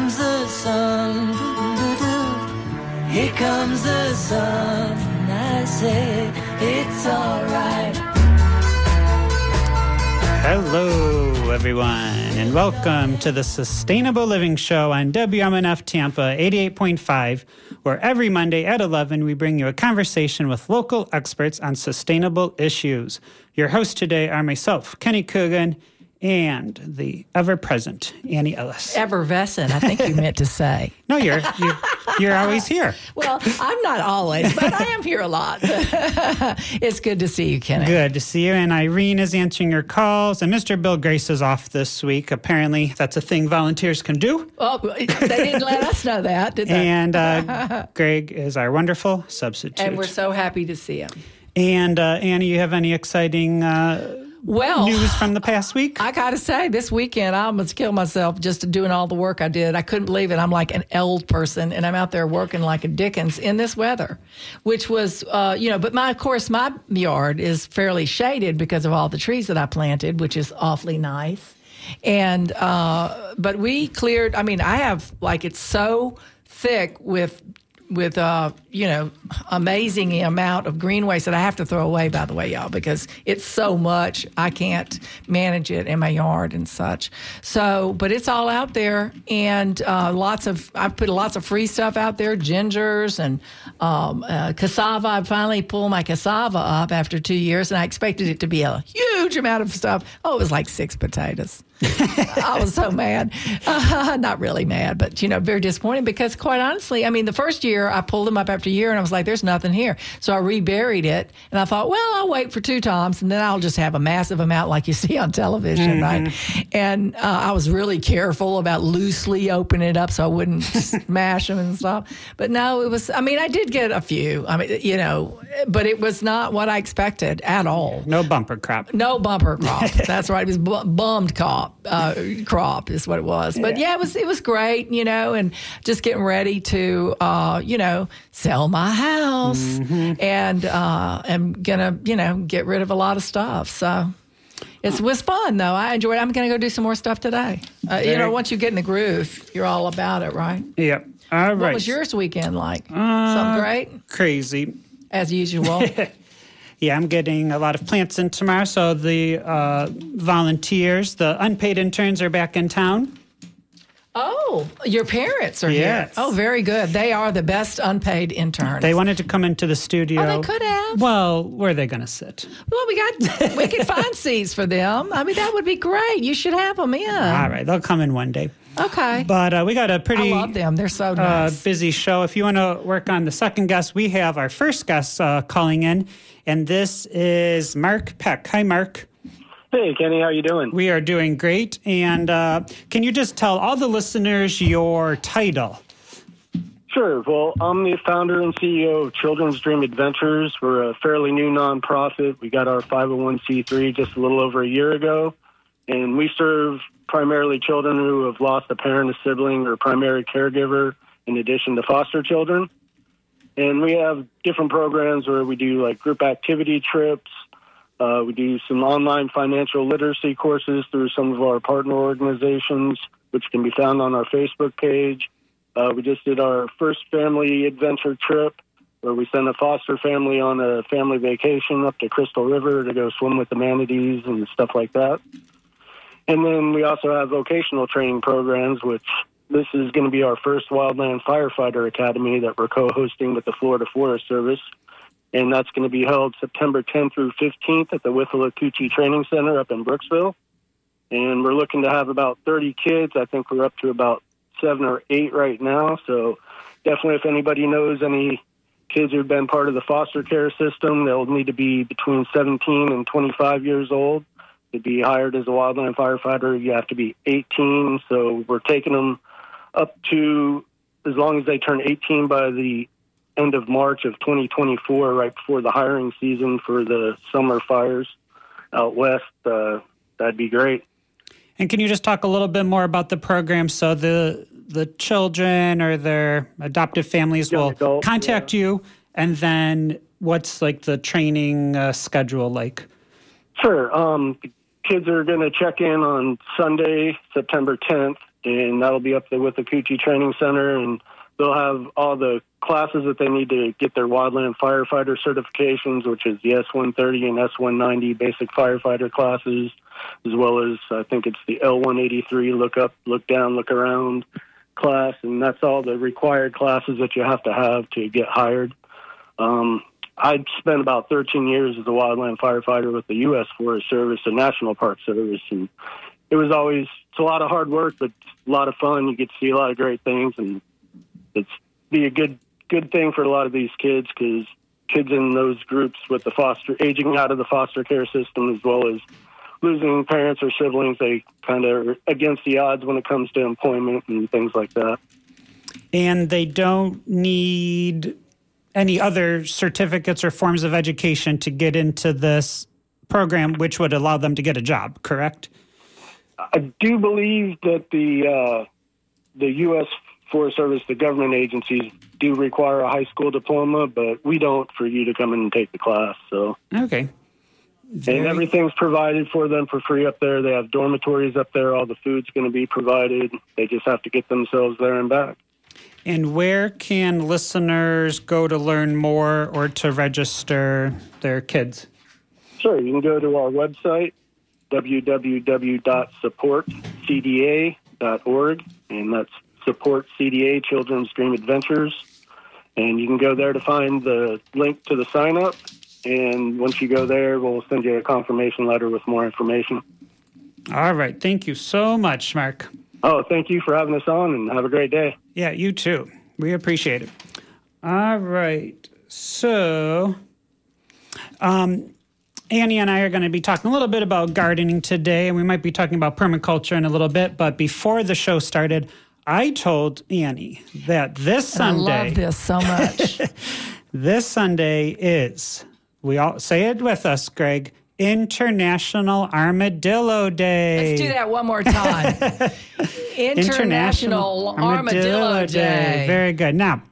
comes the sun. Here comes the sun. I say it's alright. Hello, everyone, and welcome to the Sustainable Living Show on WMNF Tampa 88.5, where every Monday at 11 we bring you a conversation with local experts on sustainable issues. Your hosts today are myself, Kenny Coogan, and the ever present Annie Ellis. Effervescent, I think you meant to say. No, you're, you're, you're always here. Well, I'm not always, but I am here a lot. it's good to see you, Kenny. Good to see you. And Irene is answering your calls, and Mr. Bill Grace is off this week. Apparently, that's a thing volunteers can do. Oh, they didn't let us know that, did they? And uh, Greg is our wonderful substitute. And we're so happy to see him. And uh, Annie, you have any exciting uh, Well, news from the past week? I got to say, this weekend I almost killed myself just doing all the work I did. I couldn't believe it. I'm like an old person, and I'm out there working like a Dickens in this weather, which was, uh, you know. But my, of course, my yard is fairly shaded because of all the trees that I planted, which is awfully nice. And uh, but we cleared. I mean, I have like it's so thick with with uh, you know amazing amount of green waste that I have to throw away. By the way, y'all, because it's so much I can't manage it in my yard and such. So, but it's all out there, and uh, lots of I've put lots of free stuff out there, gingers and um, uh, cassava. I finally pulled my cassava up after two years, and I expected it to be a huge amount of stuff. Oh, it was like six potatoes. I was so mad. Uh, not really mad, but you know, very disappointed because, quite honestly, I mean, the first year I pulled them up after a year and I was like, "There's nothing here," so I reburied it, and I thought, "Well, I'll wait for two times, and then I'll just have a massive amount like you see on television, right?" And uh, I was really careful about loosely opening it up so I wouldn't smash them and stuff. But no, it was. I mean, I did get a few. I mean, you know, but it was not what I expected at all. no bumper crop. No bumper crop. That's right. It was bu- bummed crop. Uh, crop is what it was. But yeah. it was it was great, you know, and just getting ready to, uh, you know, sell my house, and uh, am gonna, you know, get rid of a lot of stuff. So. It was fun though. I enjoyed. it. I'm going to go do some more stuff today. Uh, you know, once you get in the groove, you're all about it, right? Yep. All right. What was yours weekend like? Something great, Crazy. as usual. Yeah, I'm getting a lot of plants in tomorrow. So the uh, volunteers, the unpaid interns are back in town. Oh, your parents are Yes. here. Oh, very good. They are the best unpaid interns. They wanted to come into the studio. Oh, they could have. Well, where are they going to sit? Well, we got we could find seats for them. I mean, that would be great. You should have them in. All right, they'll come in one day. Okay. But uh, we got a pretty I love them. They're so uh, nice. busy show. If you want to work on the second guest, we have our first guest uh, calling in, and this is Mark Peck. Hi, Mark. Hey, Kenny, how you doing? We are doing great. And uh, can you just tell all the listeners your title? Sure. Well, I'm the founder and CEO of Children's Dream Adventures. We're a fairly new nonprofit. We got our 501c3 just a little over a year ago, and we serve primarily children who have lost a parent, a sibling, or primary caregiver, in addition to foster children. And we have different programs where we do like group activity trips. Uh, we do some online financial literacy courses through some of our partner organizations, which can be found on our Facebook page. Uh, we just did our first family adventure trip where we sent a foster family on a family vacation up to Crystal River to go swim with the manatees and stuff like that. And then we also have vocational training programs, which this is going to be our first Wildland Firefighter Academy that we're co hosting with the Florida Forest Service. And that's going to be held September 10th through 15th at the Withlacoochee Training Center up in Brooksville. And we're looking to have about 30 kids. I think we're up to about seven or eight right now. So definitely, if anybody knows any kids who've been part of the foster care system, they'll need to be between 17 and 25 years old. To be hired as a wildland firefighter, you have to be 18. So we're taking them up to as long as they turn 18 by the end of March of 2024, right before the hiring season for the summer fires out west. Uh, that'd be great. And can you just talk a little bit more about the program so the the children or their adoptive families Young will adults, contact you and then what's like the training uh, schedule like? Sure. Um, kids are going to check in on Sunday, September 10th, and that'll be up there Withlacoochee Training Center, and they'll have all the classes that they need to get their wildland firefighter certifications, which is the S130 and S190 basic firefighter classes, as well as I think it's the L183 look up, look down, look around class, and that's all the required classes that you have to have to get hired. Um, I spent about 13 years as a wildland firefighter with the U.S. Forest Service and National Park Service, and it was always it's a lot of hard work, but a lot of fun. You get to see a lot of great things, and it's be a good good thing for a lot of these kids because kids in those groups with the foster aging out of the foster care system as well as losing parents or siblings, they kind of are against the odds when it comes to employment and things like that. And they don't need any other certificates or forms of education to get into this program, which would allow them to get a job, correct? I do believe that the uh, the U.S. Forest Service, the government agencies, do require a high school diploma, but we don't for you to come in and take the class. So Okay. and everything's provided for them for free up there. They have dormitories up there. All the food's going to be provided. They just have to get themselves there and back. And where can listeners go to learn more or to register their kids? Sure, you can go to our website, www.supportcda.org, and that's Support CDA Children's Dream Adventures. And you can go there to find the link to the sign up. And once you go there, we'll send you a confirmation letter with more information. All right. Thank you so much, Mark. Oh, thank you for having us on, and have a great day. Yeah, you too. We appreciate it. All right. So, um, Annie and I are going to be talking a little bit about gardening today, and we might be talking about permaculture in a little bit. But before the show started, I told Annie that this Sunday, I love this so much. this Sunday is, we all say it with us, Greg, International Armadillo Day. Let's do that one more time. International, Armadillo, Day. Very good. Now,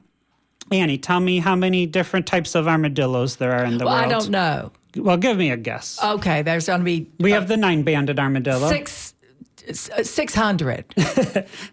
Annie, tell me how many different types of armadillos there are in the well, world. I don't know. Well, give me a guess. Okay, there's going to be we have the nine-banded armadillo. six. Uh, six hundred. All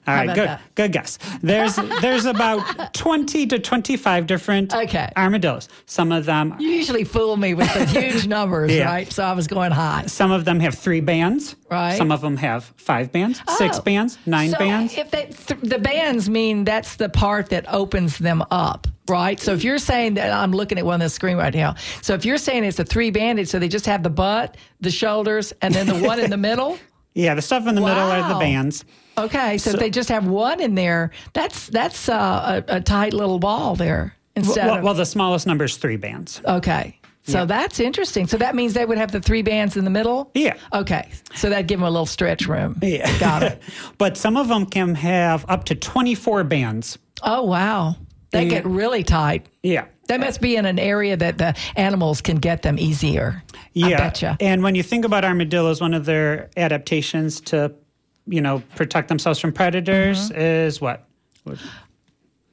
right, good, that? good guess. There's there's about twenty to twenty-five different Okay. armadillos. Some of them You usually fool me with the huge numbers, Yeah. right? So I was going high. some of them have three bands. Right. Some of them have five bands, six Oh. bands, nine so bands. If they, th- the bands mean that's the part that opens them up, right? So if you're saying that I'm looking at one on the screen right now. So if you're saying it's a three banded, so they just have the butt, the shoulders, and then the one in the middle. yeah, the stuff in the middle are the bands. Okay, so, if they just have one in there, that's that's uh, a, a tight little ball there instead Well, of well, the smallest number is three bands. okay. So that's interesting. So that means they would have the three bands in the middle. Yeah. Okay, so that'd give them a little stretch room. Yeah. Got it. but some of them can have up to 24 bands. Oh wow, they Yeah. get really tight. Yeah. That must be in an area that the animals can get them easier. I Yeah. betcha. And when you think about armadillos, one of their adaptations to, you know, protect themselves from predators Mm-hmm. is what?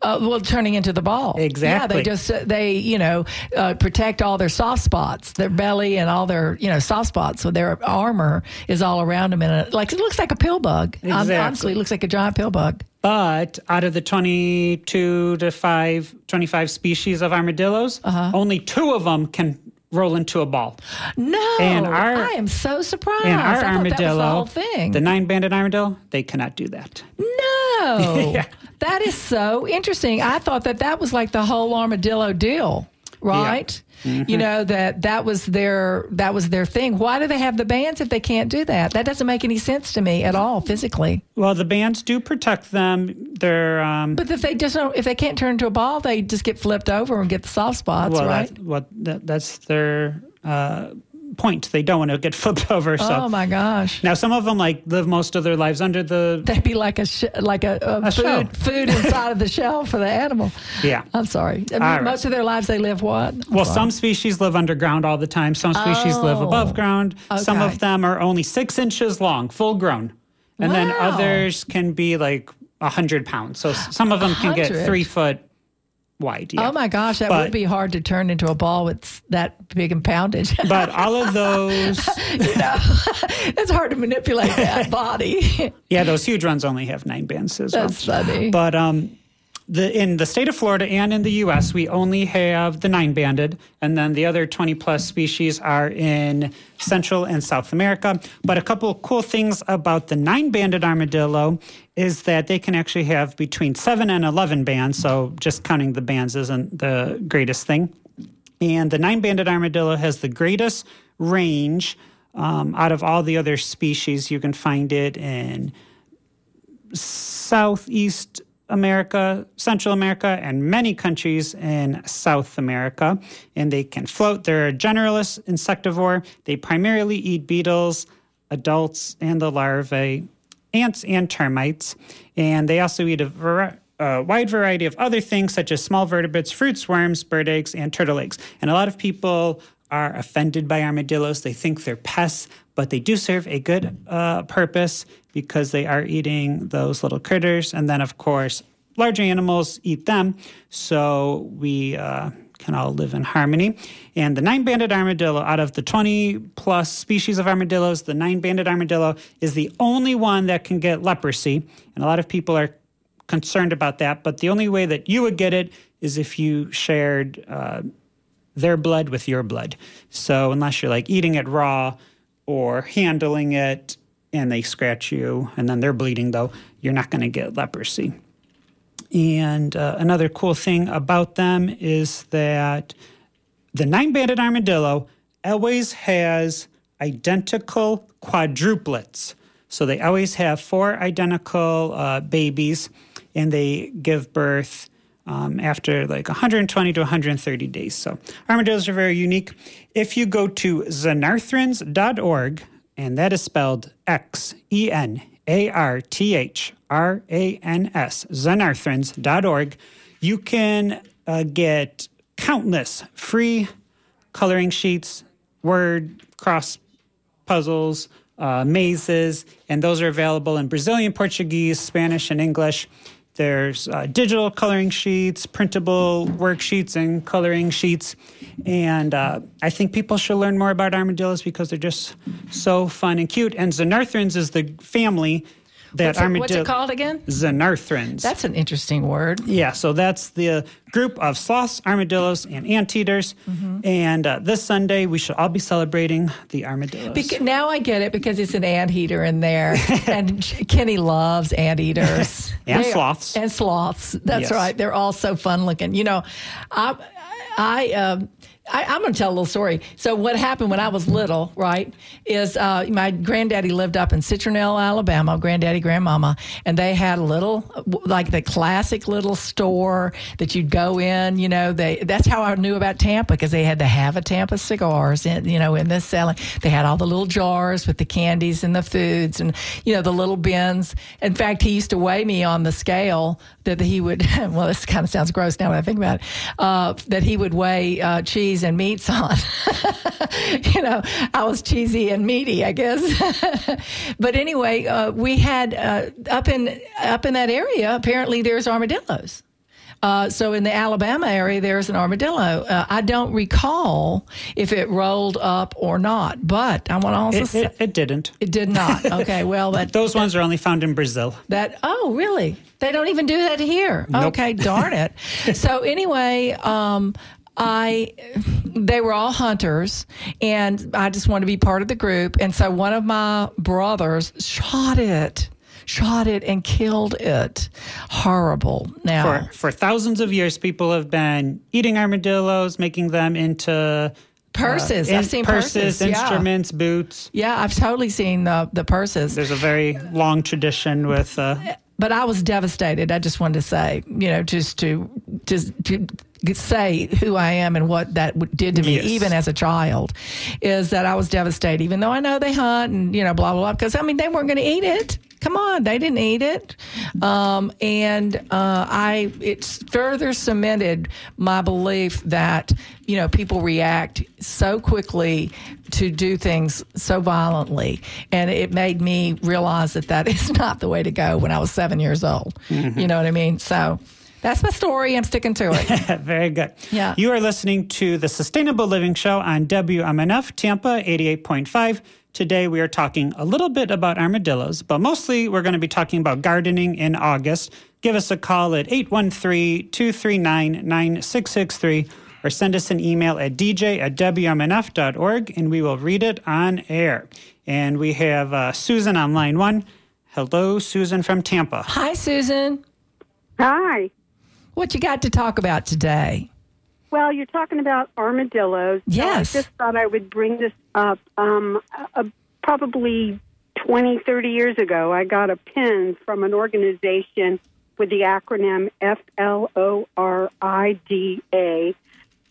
Uh, well, turning into the ball. Exactly. Yeah, they just uh, they you know uh, protect all their soft spots, their belly and all their you know soft spots. So their armor is all around them, and it, like it looks like a pill bug. Exactly. Honestly, it looks like a giant pill bug. But out of the 22 to 5, 25 species of armadillos, Uh-huh. only two of them can roll into a ball. No, And our- I am so surprised. And our armadillo, the the nine-banded armadillo, they cannot do that. no, Yeah. that is so interesting. I thought that that was like the whole armadillo deal, right? Mm-hmm. You know that that was their that was their thing. Why do they have the bands if they can't do that? That doesn't make any sense to me at all physically. Well, the bands do protect them. They're um, But if they just don't, if they can't turn into a ball, they just get flipped over and get the soft spots, well, right? that's what that, that's their uh, point. They don't want to get flipped over. So oh my gosh. now some of them like live most of their lives under the That'd be like a sh- like a, a, A shell. food food inside of the shell for the animal. yeah. I'm sorry. I mean, right. Most of their lives they live what? Well, some species live underground all the time. Some species live Oh, above ground. Some of them are only six inches long, full grown. And then others can be like a 100 pounds. So some of them can get three foot wide. Yeah. Oh my gosh, that But- would be hard to turn into a ball with that big and poundage. But all of those, you know, it's hard to manipulate that body. yeah, those huge ones only have nine bands as well. That's funny. But um, the in the state of Florida and in the U.S., we only have the nine-banded, and then the other 20-plus species are in Central and South America. But a couple cool things about the nine-banded armadillo is that they can actually have between seven and 11 bands. So just counting the bands isn't the greatest thing. And the nine-banded armadillo has the greatest range um, out of all the other species. You can find it in Southeast America, Central America, and many countries in South America. And they can float. They're a generalist insectivore. They primarily eat beetles, adults, and the larvae, ants, and termites. And they also eat a a wide variety of other things, such as small vertebrates, fruits, worms, bird eggs, and turtle eggs. And a lot of people are offended by armadillos. They think they're pests, but they do serve a good uh, purpose because they are eating those little critters. And then, of course, larger animals eat them. So we uh, can all live in harmony. And the nine banded armadillo, out of the 20 plus species of armadillos, the nine banded armadillo is the only one that can get leprosy. And a lot of people are concerned about that. But the only way that you would get it is if you shared. Uh, their blood with your blood. So unless you're like eating it raw or handling it and they scratch you and then they're bleeding though, you're not going to get leprosy. And uh, another cool thing about them is that the nine-banded armadillo always has identical quadruplets. So they always have four identical uh, babies, and they give birth um, after like 120 to 130 days. So armadillos are very unique. If you go to xenarthrans.org, and that is spelled X E N A R T H R A N S, xenarthrans.org, you can uh, get countless free coloring sheets, word cross puzzles, uh, mazes, and those are available in Brazilian, Portuguese, Spanish, and English. There's uh, digital coloring sheets, printable worksheets, and coloring sheets. And uh, I think people should learn more about armadillos because they're just so fun and cute. And Xenarthrans is the family that What's it, armadillo. what's it called again? Xenarthrans. That's an interesting word. Yeah, so that's the group of sloths, armadillos, and anteaters. Mm-hmm. And uh, this Sunday, we should all be celebrating the armadillos. Beca- now I get it because it's an anteater in there, and Kenny loves anteaters And They are- sloths. and sloths. That's Yes. right. They're all so fun looking. You know, I, I, um, I I'm going to tell a little story. So what happened when I was little, right? Is uh, my granddaddy lived up in Citronelle, Alabama. Granddaddy, grandmama, and they had a little, like the classic little store that you'd go in. You know, they that's how I knew about Tampa because they had to have a Tampa cigars. In, you know, in this selling, they had all the little jars with the candies and the foods, and you know the little bins. In fact, he used to weigh me on the scale that he would. Well, this kind of sounds gross now when I think about it. Uh, that he would weigh uh, cheese and meats on. you know, I was cheesy and meaty, I guess. but anyway, uh, we had uh, up in up in that area. Apparently, there's armadillos. Uh, so in the Alabama area, there's an armadillo. Uh, I don't recall if it rolled up or not, but I want to also it, say it, it didn't. it did not. Okay, well that Those ones are only found in Brazil. that oh really? They don't even do that here. Nope. Okay, darn it. so anyway, um, I they were all hunters, and I just wanted to be part of the group. And so one of my brothers shot it, shot it, and killed it. Horrible. Now For, for thousands of years, people have been eating armadillos, making them into purses. in- I've seen purses, purses. yeah. instruments, boots. Yeah, I've totally seen the the purses. There's a very long tradition with. Uh, but I was devastated. I just wanted to say, you know, just to just to say who I am and what that did to me, Yes. even as a child, is that I was devastated. Even though I know they hunt and you know blah blah blah, because I mean they weren't going to eat it. Come on, they didn't eat it, um, and uh, I it's further cemented my belief that you know people react so quickly to do things so violently, and it made me realize that that is not the way to go. When I was seven years old, you know what I mean. So That's my story. I'm sticking to it. Very good. Yeah. You are listening to the Sustainable Living Show on WMNF Tampa 88.5. Today we are talking a little bit about armadillos, but mostly we're going to be talking about gardening in August. Give us a call at 813 239 9663 or send us an email at dj at wmnf.org and we will read it on air. And we have uh, Susan on line one. Hello, Susan from Tampa. Hi, Susan. Hi. What you got to talk about today? Well, you're talking about armadillos. So Yes. I just thought I would bring this up. Um, uh, probably 20, 30 years ago, I got a pin from an organization with the acronym F L O R I D A.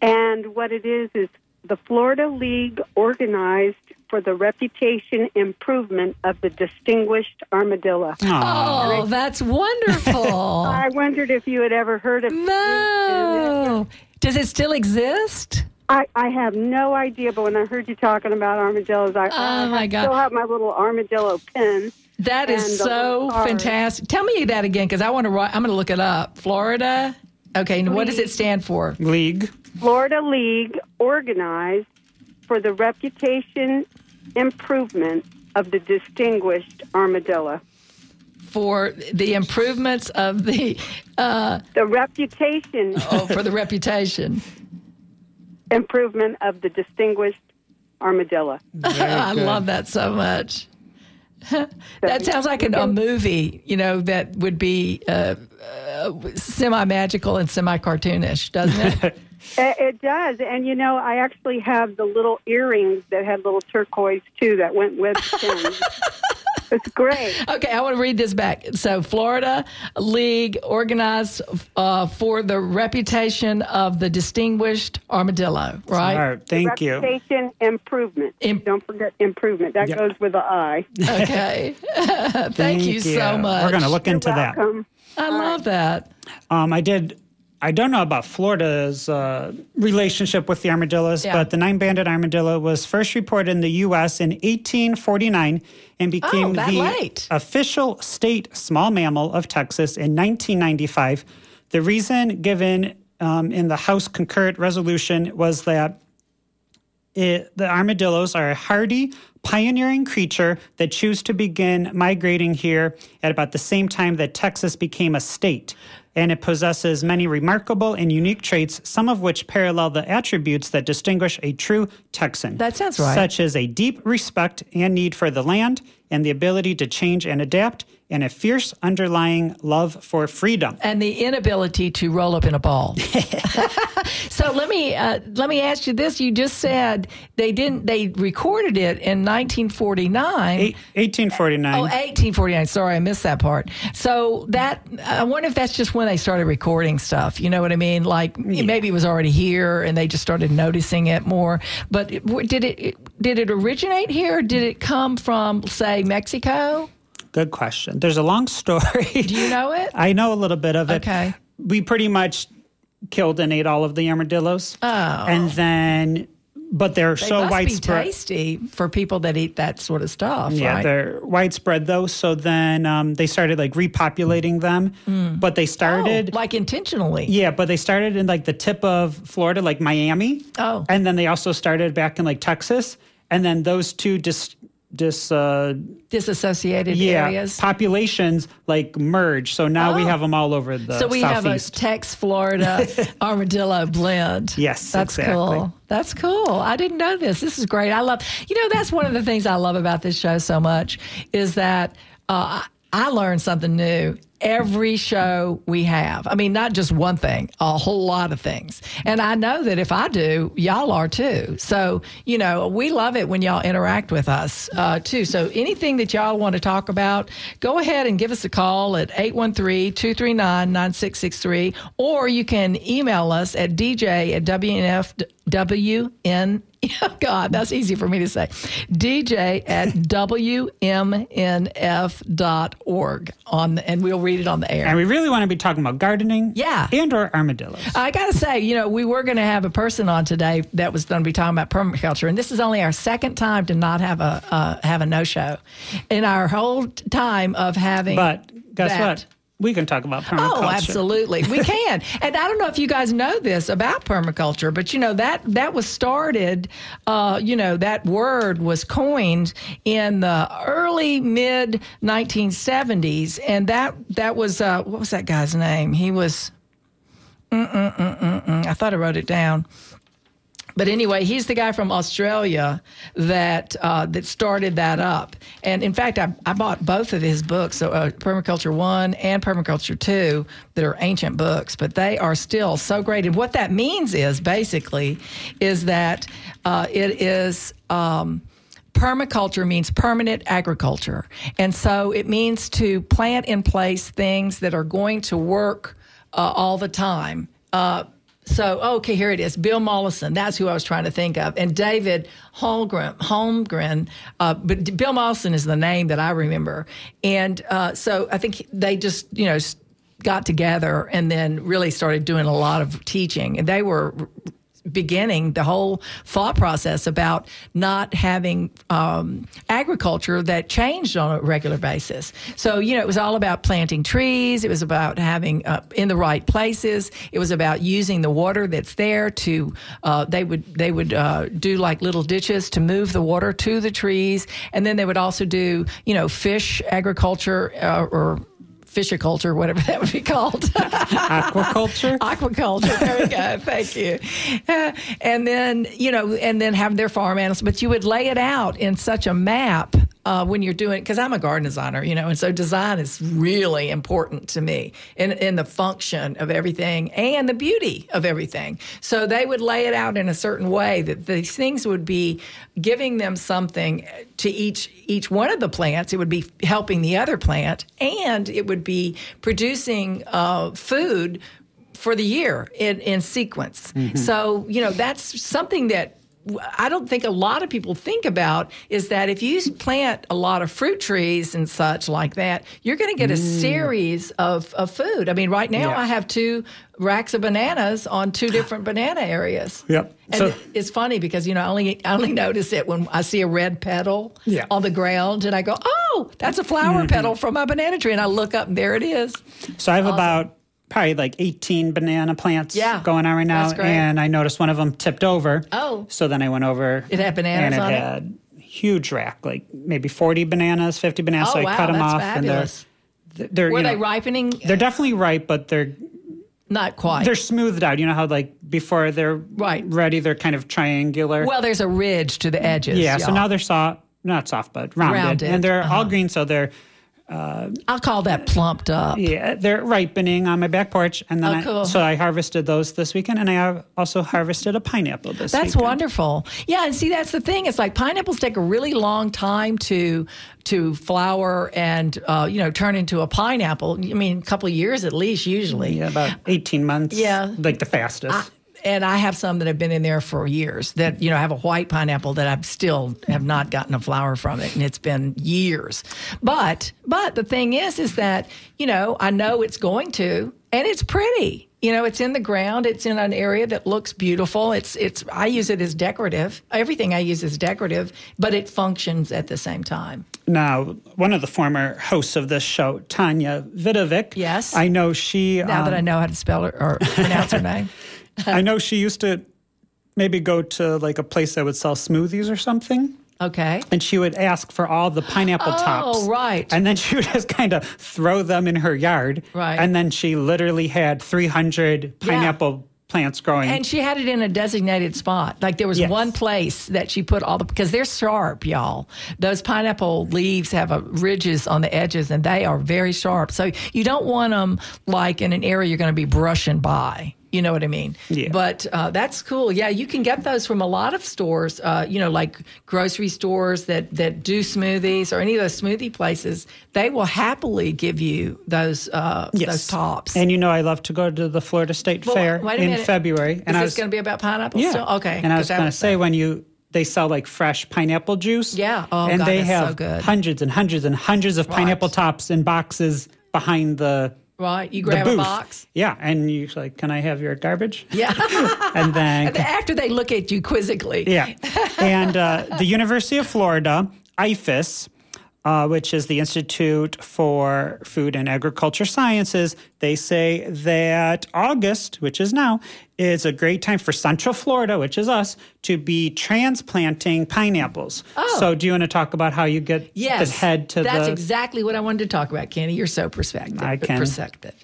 And what it is is the Florida League organized for the reputation improvement of the distinguished armadillo. Oh, that's wonderful. I wondered if you had ever heard of no. Does it still exist? I, I have no idea, but when I heard you talking about armadillos, I, oh, I Oh, my God. still have my little armadillo pin. That And is the so fantastic. Tell me that again because I want to write. I'm going to look it up. Florida. Okay, and what does it stand for? League. Florida League organized for the reputation improvement of the distinguished armadillo. For the improvements of the uh, The reputation oh, for the reputation. improvement of the distinguished armadillo. I love that so much. that sounds like an, a movie, you know, that would be uh, uh, semi magical and semi cartoonish, doesn't it? It, it does, and you know, I actually have the little earrings that had little turquoise too that went with the pin. it's great. Okay, I want to read this back. So, Florida League organized uh, for the reputation of the distinguished armadillo, All right? right. Thank you. Reputation improvement. Im- Don't forget improvement. That Yep. goes with the I. Okay. Thank, you so much. We're going to look into that. Welcome. I love that. Um, I did. I don't know about Florida's uh, relationship with the armadillos, Yeah. but the nine-banded armadillo was first reported in the U.S. in 1849 and became Oh, the late. official state small mammal of Texas in 1995. The reason given um, in the House concurrent resolution was that it, the armadillos are a hardy, pioneering creature that choose to begin migrating here at about the same time that Texas became a state. And it possesses many remarkable and unique traits, some of which parallel the attributes that distinguish a true Texan. That sounds right. Such as a deep respect and need for the land, and the ability to change and adapt, and a fierce underlying love for freedom. And the inability to roll up in a ball. so let me uh, let me ask you this: You just said they didn't. They recorded it in 1949. Eight- 1849. Oh, 1849. Sorry, I missed that part. So that I wonder if that's just when they started recording stuff. You know what I mean? Like maybe it was already here and they just started noticing it more. But did it did it originate here? Did it come from say Mexico? Good question. There's a long story. Do you know it? I know a little bit of it. Okay. We pretty much killed and ate all of the armadillos. Oh. And then, but they're They so must widespread. be tasty for people that eat that sort of stuff. Yeah, right? they're widespread though. So then um, they started like repopulating them. But they started. Oh, like intentionally. yeah, but they started in like the tip of Florida, like Miami. Oh. And then they also started back in like Texas. And then those two dis, dis uh, Disassociated yeah, areas. populations like merge. So now we Oh. have them all over the so we have a southeast. Tex Florida armadillo blend. Yes, that's exactly. cool. That's cool. I didn't know this. This is great. I love. You know, that's one of the things I love about this show so much is that uh, I I learn something new every show we have. I mean, not just one thing, a whole lot of things. And I know that if I do, y'all are too. So, you know, we love it when y'all interact with us uh, too. So anything that y'all want to talk about, go ahead and give us a call at 813-239-9663 or you can email us at dj at WNFWN. Oh God, that's easy for me to say. DJ at WMNF.org on, and we'll read it on the air. and we really want to be talking about gardening. Yeah. And or armadillos. I got to say, you know, we were going to have a person on today that was going to be talking about permaculture, and this is only our second time to not have a uh, have a no show in our whole time of having. But guess that. what? We can talk about permaculture. Oh, absolutely. We can. and I don't know if you guys know this about permaculture, but you know that that was started uh, you know, that word was coined in the early mid 1970s and that that was uh, what was that guy's name? He was. I thought I wrote it down but anyway, he's the guy from Australia that uh, that started that up. And in fact, I, I bought both of his books, so uh, Permaculture One and Permaculture Two, that are ancient books, but they are still so great. And what that means is basically is that uh, it is. Um, permaculture means permanent agriculture. And so it means to plant in place things that are going to work uh, all the time. So, okay, here it is. Bill Mollison. That's who I was trying to think of. And David Holmgren. Holmgren uh, but Bill Mollison is the name that I remember. And uh, so I think they just, you know, got together and then really started doing a lot of teaching. And they were beginning the whole thought process about not having um, agriculture that changed on a regular basis. So, you know, it was all about planting trees. It was about having uh, in the right places. It was about using the water that's there to, uh, they would, they would uh, do like little ditches to move the water to the trees. And then they would also do, you know, fish agriculture uh, or fishiculture, whatever that would be called. Aquaculture? Aquaculture. There we go. Thank you. Uh, and then, you know, and then have their farm animals, but you would lay it out in such a map uh, when you're doing because I'm a garden designer, you know, and so design is really important to me in in the function of everything and the beauty of everything. So they would lay it out in a certain way that these things would be giving them something to each each one of the plants. It would be helping the other plant, and it would be producing uh, food for the year in, in sequence. Mm-hmm. So, you know, that's something that I don't think a lot of people think about is that if you plant a lot of fruit trees and such like that, you're going to get a mm. series of, of food. I mean, right now I have two racks of bananas on two different banana areas. Yep. And so, it's funny because you know I only I only notice it when I see a red petal yeah. on the ground, and I go, "Oh, that's a flower mm-hmm. petal from my banana tree," and I look up and there it is. So I have awesome. about probably like 18 banana plants yeah, going on right now. And I noticed one of them tipped over. Oh. So then I went over. It had bananas and it had huge rack, like maybe 40 bananas, 50 bananas. Oh, so I wow, cut them off. Fabulous. And they're, they're Were you know, they ripening? They're definitely ripe, but they're not quite. They're smoothed out. You know how like before they're right. ready, they're kind of triangular. Well, there's a ridge to the edges. Yeah. Y'all. So now they're soft, not soft, but rounded, rounded. and they're uh-huh. all green. So they're uh, I'll call that plumped up. Yeah, they're ripening on my back porch, and then oh, cool. I, so I harvested those this weekend, and I also harvested a pineapple this. That's weekend. wonderful. Yeah, and see, that's the thing. It's like pineapples take a really long time to to flower and uh, you know turn into a pineapple. I mean, a couple of years at least, usually. Yeah, about eighteen months. Yeah, like the fastest. I, and I have some that have been in there for years. That you know, I have a white pineapple that I've still have not gotten a flower from it, and it's been years. But but the thing is, is that you know I know it's going to, and it's pretty. You know, it's in the ground. It's in an area that looks beautiful. It's it's. I use it as decorative. Everything I use is decorative, but it functions at the same time. Now, one of the former hosts of this show, Tanya Vidovic. Yes, I know she. Now um, that I know how to spell her or pronounce her name. I know she used to maybe go to like a place that would sell smoothies or something. Okay. And she would ask for all the pineapple oh, tops. Oh, right. And then she would just kind of throw them in her yard. Right. And then she literally had 300 pineapple yeah. plants growing. And she had it in a designated spot. Like there was yes. one place that she put all the, because they're sharp, y'all. Those pineapple leaves have a, ridges on the edges and they are very sharp. So you don't want them like in an area you're going to be brushing by. You know what I mean? Yeah. But uh, that's cool. Yeah, you can get those from a lot of stores. Uh, you know, like grocery stores that that do smoothies or any of those smoothie places. They will happily give you those uh, yes. those tops. And you know, I love to go to the Florida State well, Fair in minute. February. And Is this going to be about pineapples? Yeah. Still? Okay. And I was going to say when you they sell like fresh pineapple juice. Yeah. Oh, and God, they have so good. hundreds and hundreds and hundreds of Right. pineapple tops in boxes behind the Right. You grab a box. Yeah, and you're like, "Can I have your garbage?" Yeah. And then And after they look at you quizzically. yeah, and uh, the University of Florida, IFAS, uh, which is the Institute for Food and Agriculture Sciences, they say that August, which is now, is a great time for Central Florida, which is us, to be transplanting pineapples. Oh. So, do you want to talk about how you get Yes, the head to that's the? That's exactly what I wanted to talk about, Kenny. You're so perspective. I can. Perspective.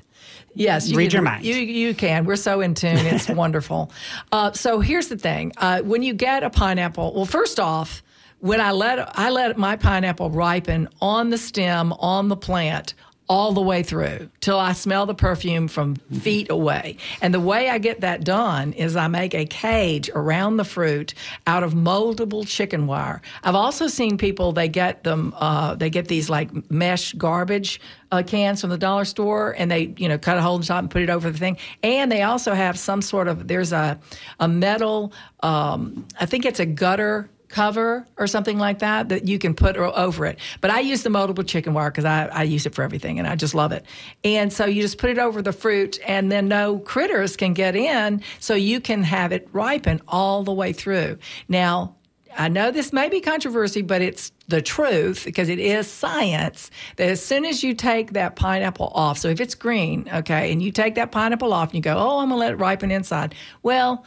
Yes, you Read can, your mind. You, you can. We're so in tune. It's wonderful. Uh, so here's the thing: uh, when you get a pineapple, well, first off, when I let I let my pineapple ripen on the stem on the plant all the way through till I smell the perfume from feet away. And the way I get that done is I make a cage around the fruit out of moldable chicken wire. I've also seen people they get them uh, they get these like mesh garbage uh, cans from the dollar store and they you know cut a hole in the top and put it over the thing. And they also have some sort of there's a a metal um, I think it's a gutter cover or something like that that you can put over it. But I use the moldable chicken wire because I, I use it for everything and I just love it. And so you just put it over the fruit and then no critters can get in so you can have it ripen all the way through. Now, I know this may be controversy, but it's the truth because it is science that as soon as you take that pineapple off, so if it's green, okay, and you take that pineapple off and you go, oh, I'm to let it ripen inside. Well,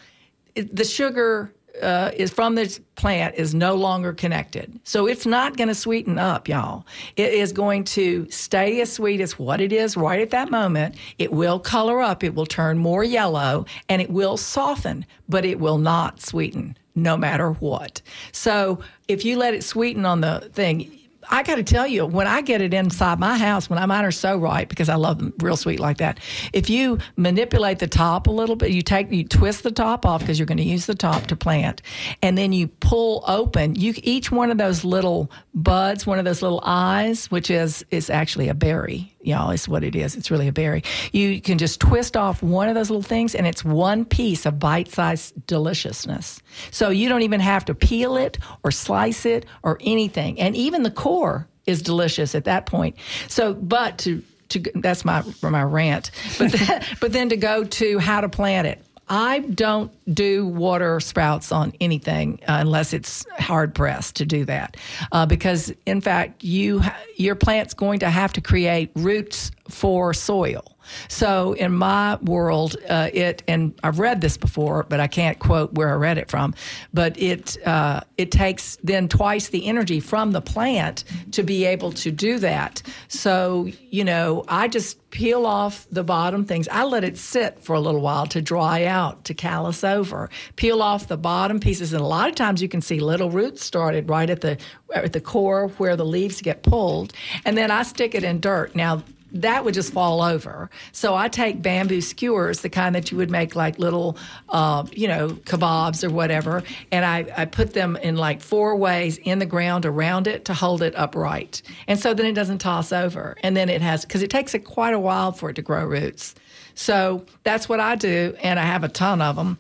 it, the sugar uh, is from this plant is no longer connected. So it's not going to sweeten up, y'all. It is going to stay as sweet as what it is right at that moment. It will color up, it will turn more yellow, and it will soften, but it will not sweeten no matter what. So if you let it sweeten on the thing, I got to tell you, when I get it inside my house, when I mine are so ripe because I love them real sweet like that. If you manipulate the top a little bit, you take you twist the top off because you're going to use the top to plant, and then you pull open. You each one of those little buds, one of those little eyes, which is is actually a berry. Y'all, is what it is. It's really a berry. You can just twist off one of those little things, and it's one piece of bite-sized deliciousness. So you don't even have to peel it or slice it or anything, and even the core is delicious at that point. So, but to to that's my my rant. But then, but then to go to how to plant it. I don't do water sprouts on anything uh, unless it's hard pressed to do that, uh, because in fact, you ha- your plant's going to have to create roots for soil. So in my world, uh, it and I've read this before, but I can't quote where I read it from. But it uh, it takes then twice the energy from the plant to be able to do that. So you know, I just peel off the bottom things. I let it sit for a little while to dry out, to callus over. Peel off the bottom pieces, and a lot of times you can see little roots started right at the at the core where the leaves get pulled, and then I stick it in dirt. Now that would just fall over. So I take bamboo skewers, the kind that you would make like little, uh, you know, kebabs or whatever, and I, I put them in like four ways in the ground around it to hold it upright. And so then it doesn't toss over. And then it has, because it takes it quite a while for it to grow roots. So that's what I do, and I have a ton of them,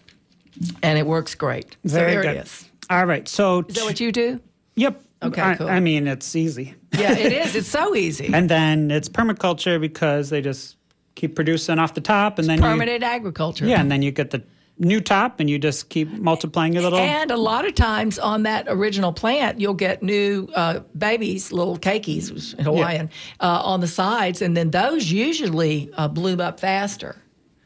and it works great. Very so there good. it is. All right. So, Is that what you do? yep. Okay, I, cool. I mean, it's easy. Yeah, it is. It's so easy. And then it's permaculture because they just keep producing off the top, and then you, Permanent agriculture. yeah, and then you get the new top, and you just keep multiplying your little. And a lot of times on that original plant, you'll get new uh, babies, little keikis, is Hawaiian, uh, on the sides, and then those usually uh, bloom up faster.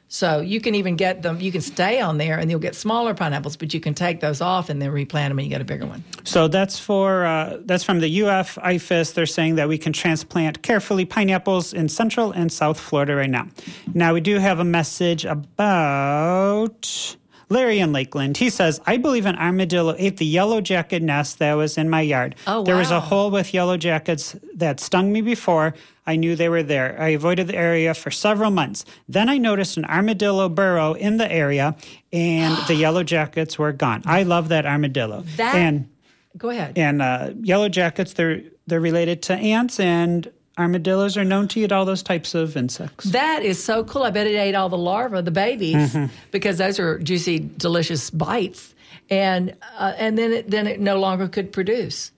So you can even get them. You can stay on there, and you'll get smaller pineapples, but you can take those off and then replant them, and you get a bigger one. So that's for uh, that's from the UF IFAS. They're saying that we can transplant carefully pineapples in Central and South Florida right now. Now we do have a message about Larry in Lakeland. He says, "I believe an armadillo ate the yellow jacket nest that was in my yard. Oh, There was a hole with yellow jackets that stung me before." I knew they were there. I avoided the area for several months. Then I noticed an armadillo burrow in the area, and the yellow jackets were gone. I love that armadillo. That- and Go ahead. and uh, yellow jackets they're they're related to ants and armadillos are known to eat all those types of insects That is so cool. I bet it ate all the larvae, the babies, Mm-hmm. because those are juicy, delicious bites, and uh, and then it, then it no longer could produce,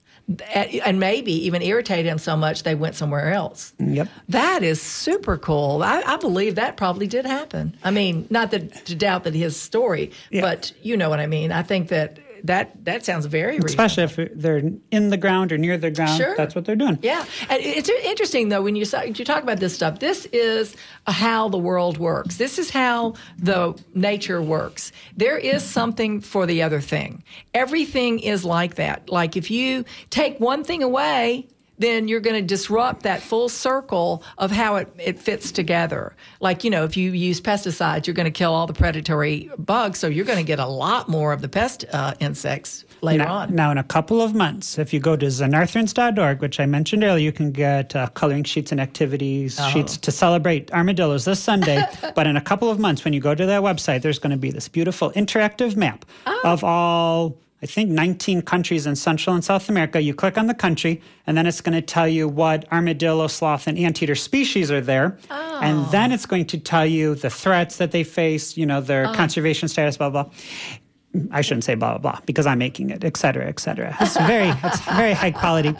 and maybe even irritate them so much they went somewhere else. yep That is super cool. I, I believe that probably did happen. I mean, not that to doubt that his story, Yeah. but you know what I mean. I think that that that sounds very reasonable. Especially if they're in the ground or near the ground. Sure. That's what they're doing. Yeah, and it's interesting though when you you talk about this stuff. This is how the world works. This is how the nature works. There is something for the other thing. Everything is like that. Like if you take one thing away, then you're going to disrupt that full circle of how it, it fits together. Like, you know, if you use pesticides, you're going to kill all the predatory bugs, so you're going to get a lot more of the pest uh, insects later Now, on. now, in a couple of months, if you go to xenarthrans.org, which I mentioned earlier, you can get uh, coloring sheets and activities Oh. sheets to celebrate armadillos this Sunday. but in a couple of months, when you go to that website, there's going to be this beautiful interactive map Oh. of all. I think 19 countries in Central and South America. You click on the country, and then it's going to tell you what armadillo, sloth, and anteater species are there. Oh. And then it's going to tell you the threats that they face, you know, Oh. their conservation status, blah, blah. I shouldn't say blah blah blah because I'm making it, et cetera, et cetera. It's very, it's very high quality,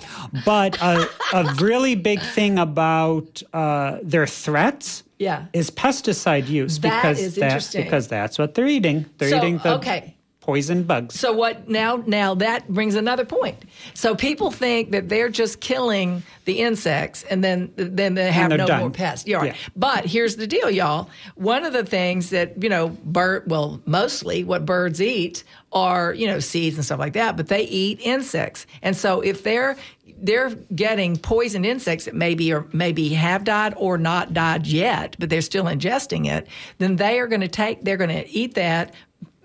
but a, a really big thing about uh, their threats Yeah. is pesticide use That because is that- because that's what they're eating. They're So, eating the okay. Poison bugs. So what now now that brings another point. So people think that they're just killing the insects and then then they have no done. more pests. Yeah. Yeah. But here's the deal, y'all. One of the things that, you know, bird well, mostly what birds eat are, you know, seeds and stuff like that, but they eat insects. And so if they're they're getting poisoned insects that maybe or maybe have died or not died yet, but they're still ingesting it, then they are going to take they're going to eat that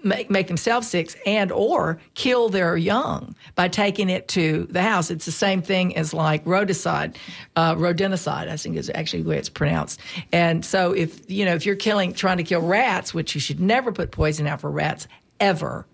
make, make themselves sick and or kill their young by taking it to the house. It's the same thing as like rodenticide, uh, rodenticide, I think is actually the way it's pronounced. And so if, you know, if you're killing, trying to kill rats, which you should never put poison out for rats ever,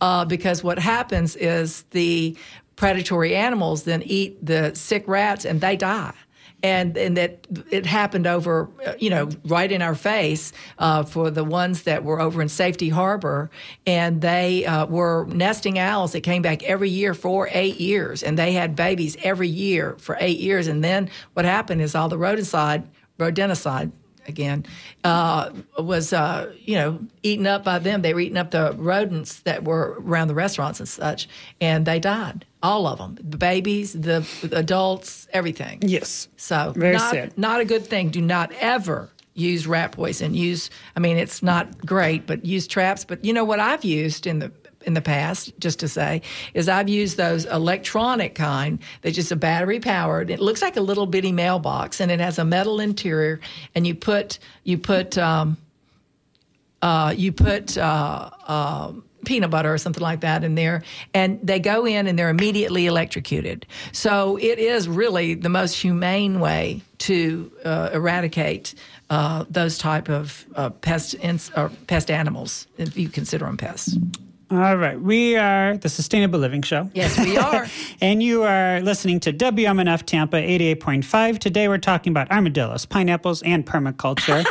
uh, because what happens is the predatory animals then eat the sick rats and they die and and that it happened over uh, you know right in our face uh, for the ones that were over in Safety Harbor, and they uh, were nesting owls that came back every year for eight years, and they had babies every year for eight years, and then what happened is all the rodenticide, rodenticide again, uh, was uh, you know eaten up by them. They were eating up the rodents that were around the restaurants and such, and they died. All of them, the babies, the adults, everything. yes. So Very not, sad. not a good thing. Do not ever use rat poison. Use I mean it's not great, but use traps. But you know what I've used in the in the past, just to say, is I've used those electronic kind that just a battery powered. It looks like a little bitty mailbox, and it has a metal interior. And you put you put um, uh, you put uh, uh, peanut butter or something like that in there, and they go in and they're immediately electrocuted. So it is really the most humane way to uh, eradicate uh, those type of uh, pest ins- or pest animals, if you consider them pests. All right. We are the Sustainable Living Show. Yes, we are. and you are listening to WMNF Tampa 88.5. Today we're talking about armadillos, pineapples, and permaculture.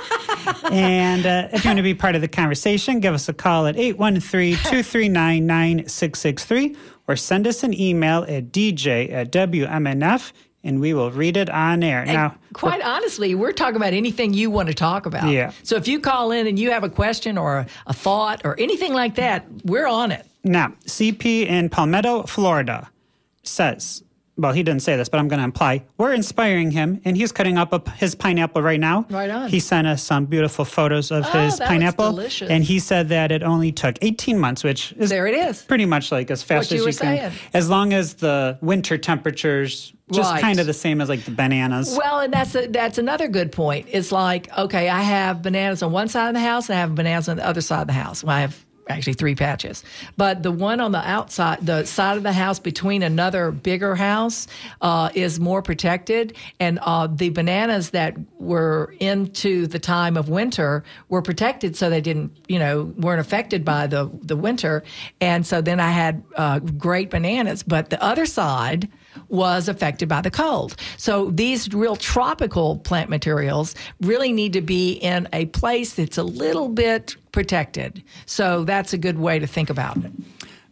and uh, if you want to be part of the conversation, give us a call at 813 239 9663 or send us an email at dj at WMNF and we will read it on air. now, Quite honestly, we're talking about anything you want to talk about. Yeah. So if you call in and you have a question or a, a thought or anything like that, we're on it. Now, CP in Palmetto, Florida says, well, he didn't say this, but I'm going to imply we're inspiring him, and he's cutting up a, his pineapple right now. Right on. He sent us some beautiful photos of Oh, his pineapple, delicious. and he said that it only took 18 months, which is There it is. pretty much like as fast What you as were you can, saying. as long as the winter temperatures just Right. kind of the same as like the bananas. Well, and that's a, that's another good point. It's like, okay, I have bananas on one side of the house, and I have bananas on the other side of the house. Well, I have actually three patches, but the one on the outside, the side of the house between another bigger house, uh, is more protected, and uh, the bananas that were into the time of winter were protected, so they didn't, you know, weren't affected by the the winter, and so then I had uh, great bananas, but the other side was affected by the cold. So these real tropical plant materials really need to be in a place that's a little bit protected. So that's a good way to think about it.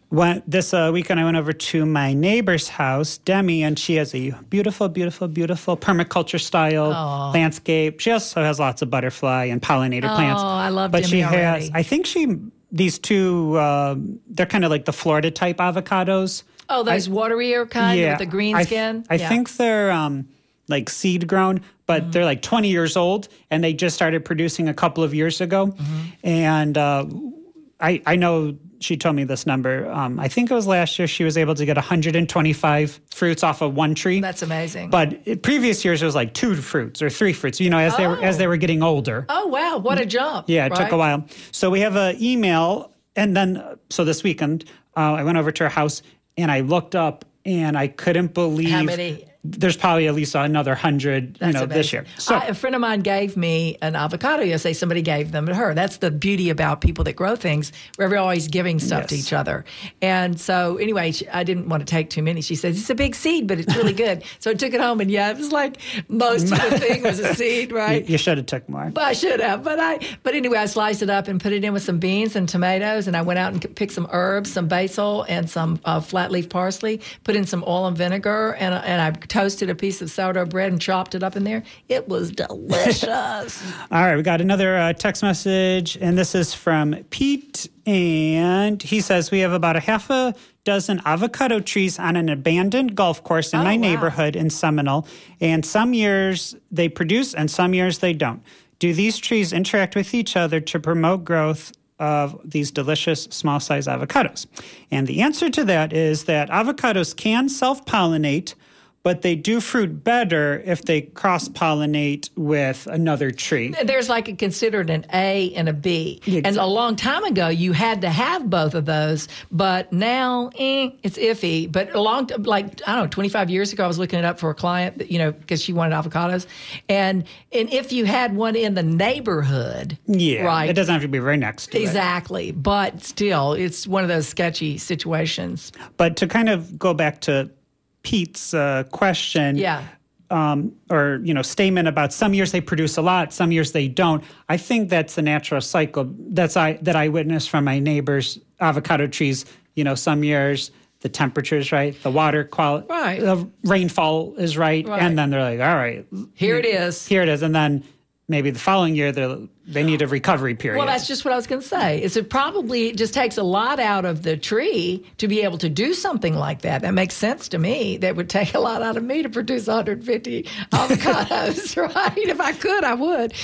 When, this uh, weekend, I went over to my neighbor's house, Demi, and she has a beautiful, beautiful, beautiful permaculture style landscape. She also has lots of butterfly and pollinator plants. Oh, I love But Demi she already. has, I think she these two, um, they're kind of like the Florida type avocados. Oh, those waterier kind with the green I, skin. I Yeah. think they're um, like seed grown, but Mm-hmm. they're like 20 years old and they just started producing a couple of years ago. Mm-hmm. And uh, I, I know she told me this number. Um, I think it was last year she was able to get 125 fruits off of one tree. That's amazing. but it- previous years it was like two fruits or three fruits. You know, as they were as they were getting older. oh wow, what a jump! Yeah, it took a while. So we have an email, and then uh, so this weekend uh, I went over to her house and I looked up and I couldn't believe How many? There's probably at least another hundred, you know, this year. amazing. So I- a friend of mine gave me an avocado yesterday. Somebody gave them to her. That's the beauty about people that grow things. We're always giving stuff to each other. And so, anyway, she, I didn't want to take too many. She says it's a big seed, but it's really good. so I took it home, and yeah, it was like most of the thing was a seed, right? you should have took more. But I should have. But I. But anyway, I sliced it up and put it in with some beans and tomatoes, and I went out and picked some herbs, some basil, and some uh, flat leaf parsley. Put in some oil and vinegar, and and I toasted a piece of sourdough bread and chopped it up in there. It was delicious. All right, we got another uh, text message, and this is from Pete, and he says we have about a half a dozen avocado trees on an abandoned golf course in Oh, my wow. neighborhood in Seminole, and some years they produce and some years they don't. Do these trees interact with each other to promote growth? Of these delicious small size avocados. And the answer to that is that avocados can self pollinate, but they do fruit better if they cross pollinate with another tree. There's like a considered an A and a B. And a long time ago, you had to have both of those, but now eh, it's iffy. But a long, like I don't know, 25 years ago, I was looking it up for a client, you know, because she wanted avocados, and and if you had one in the neighborhood, Yeah, right, It doesn't have to be right next to it. exactly. But still, it's one of those sketchy situations. But to kind of go back to Pete's uh, question, Yeah. um, or you know, statement about some years they produce a lot, some years they don't. I think that's the natural cycle. That's I that I witnessed from my neighbors' avocado trees. You know, some years the temperature's right, the water quality, Right. the rainfall is right, Right. and then they're like, all right, Here it is. here it is, and then maybe the following year they they need a recovery period. Well, that's just what I was going to say. Is it probably just takes a lot out of the tree to be able to do something like that. That makes sense to me. That would take a lot out of me to produce 150 avocados, right? If I could, I would.